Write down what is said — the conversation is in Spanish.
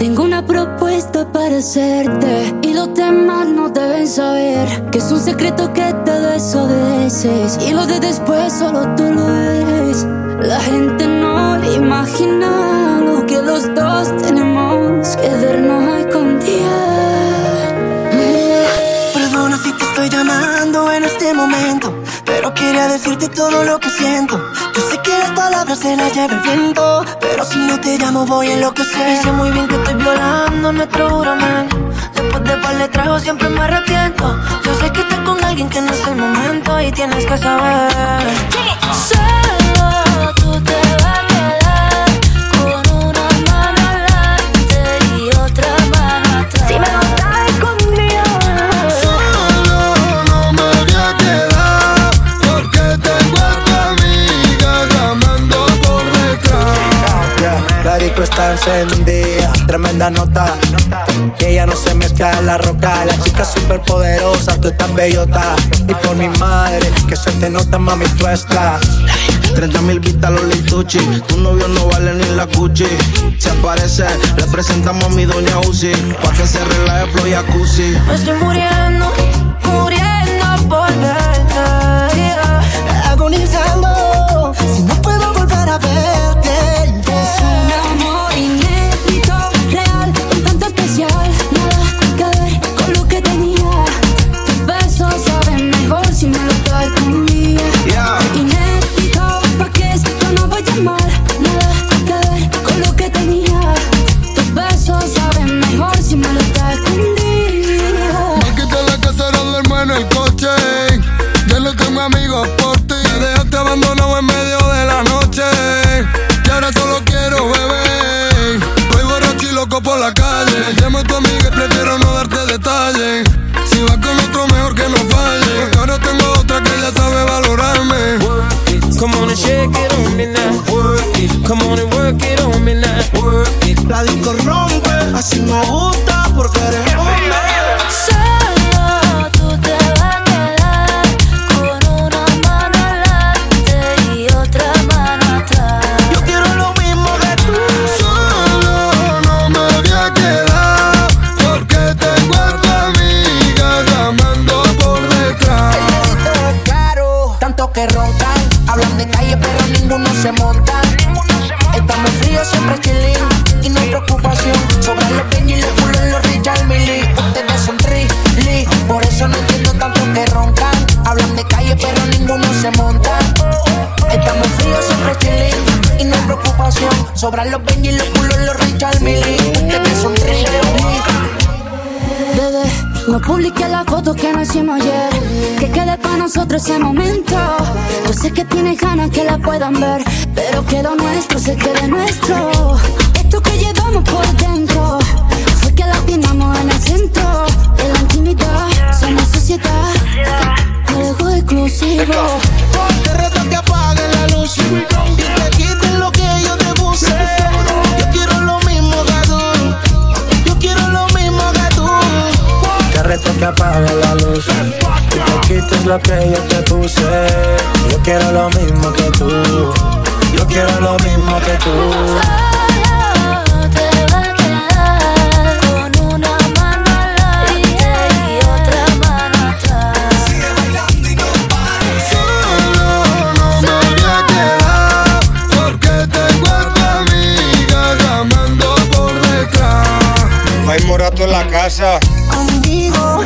Tengo una propuesta para hacerte y los demás no deben saber que es un secreto que te desobedeces y lo de después solo tú lo eres. La gente no imagina lo que los dos tenemos que vernos lo que siento. Yo sé que las palabras se las lleva el viento, pero si no te llamo voy a enloquecer. Y sé muy bien que estoy violando nuestro juramento. Después de par le trago siempre me arrepiento. Yo sé que estás con alguien que no es el momento y tienes que saber. Detrás. La disco está encendida, tremenda nota. Que ella no se mezcla en la roca. La chica super poderosa, tú estás bellota. Y por mi madre, que se te nota, mami, tú estás. 30 mil vistas los lituchi. Tu novio no vale ni la cuchi. Se aparece, le presentamos a mi doña Uzi. Pa' que se relaje flow y. Me estoy muriendo por ti. Me dejaste abandonado en medio de la noche. Y ahora solo quiero beber. Estoy borracho y loco por la calle. Me llamo a tu amiga y prefiero no darte detalles. Si vas con otro, mejor que no falle. Porque ahora tengo otra que ya sabe valorarme. Estamos fríos siempre chilling y no hay preocupación. Sobran los Benji los culos los Richard Millie. Ustedes son trilly, por eso no entiendo tanto que roncan. Hablan de calle pero ninguno se monta. Estamos fríos siempre chilling y no hay preocupación. Sobran los Benji los culos los Richard Millie. Ustedes son trilly. Bebé, no publiqué la foto que nos hicimos ayer. Que quede para nosotros ese momento. Yo sé que tienes ganas que la puedan ver. Pero que nuestro se quede nuestro. Esto que llevamos por dentro. Fue que la pintamos en el centro. De la intimidad, somos sociedad. Algo exclusivo. Quites lo que yo te puse. Yo quiero lo mismo que tú. Yo quiero lo mismo que tú. Solo te vas a quedar con una mano adelante y otra mano atrás. Solo no me voy a quedar porque tengo a tu amiga llamando por detrás. Hay morato en la casa. Conmigo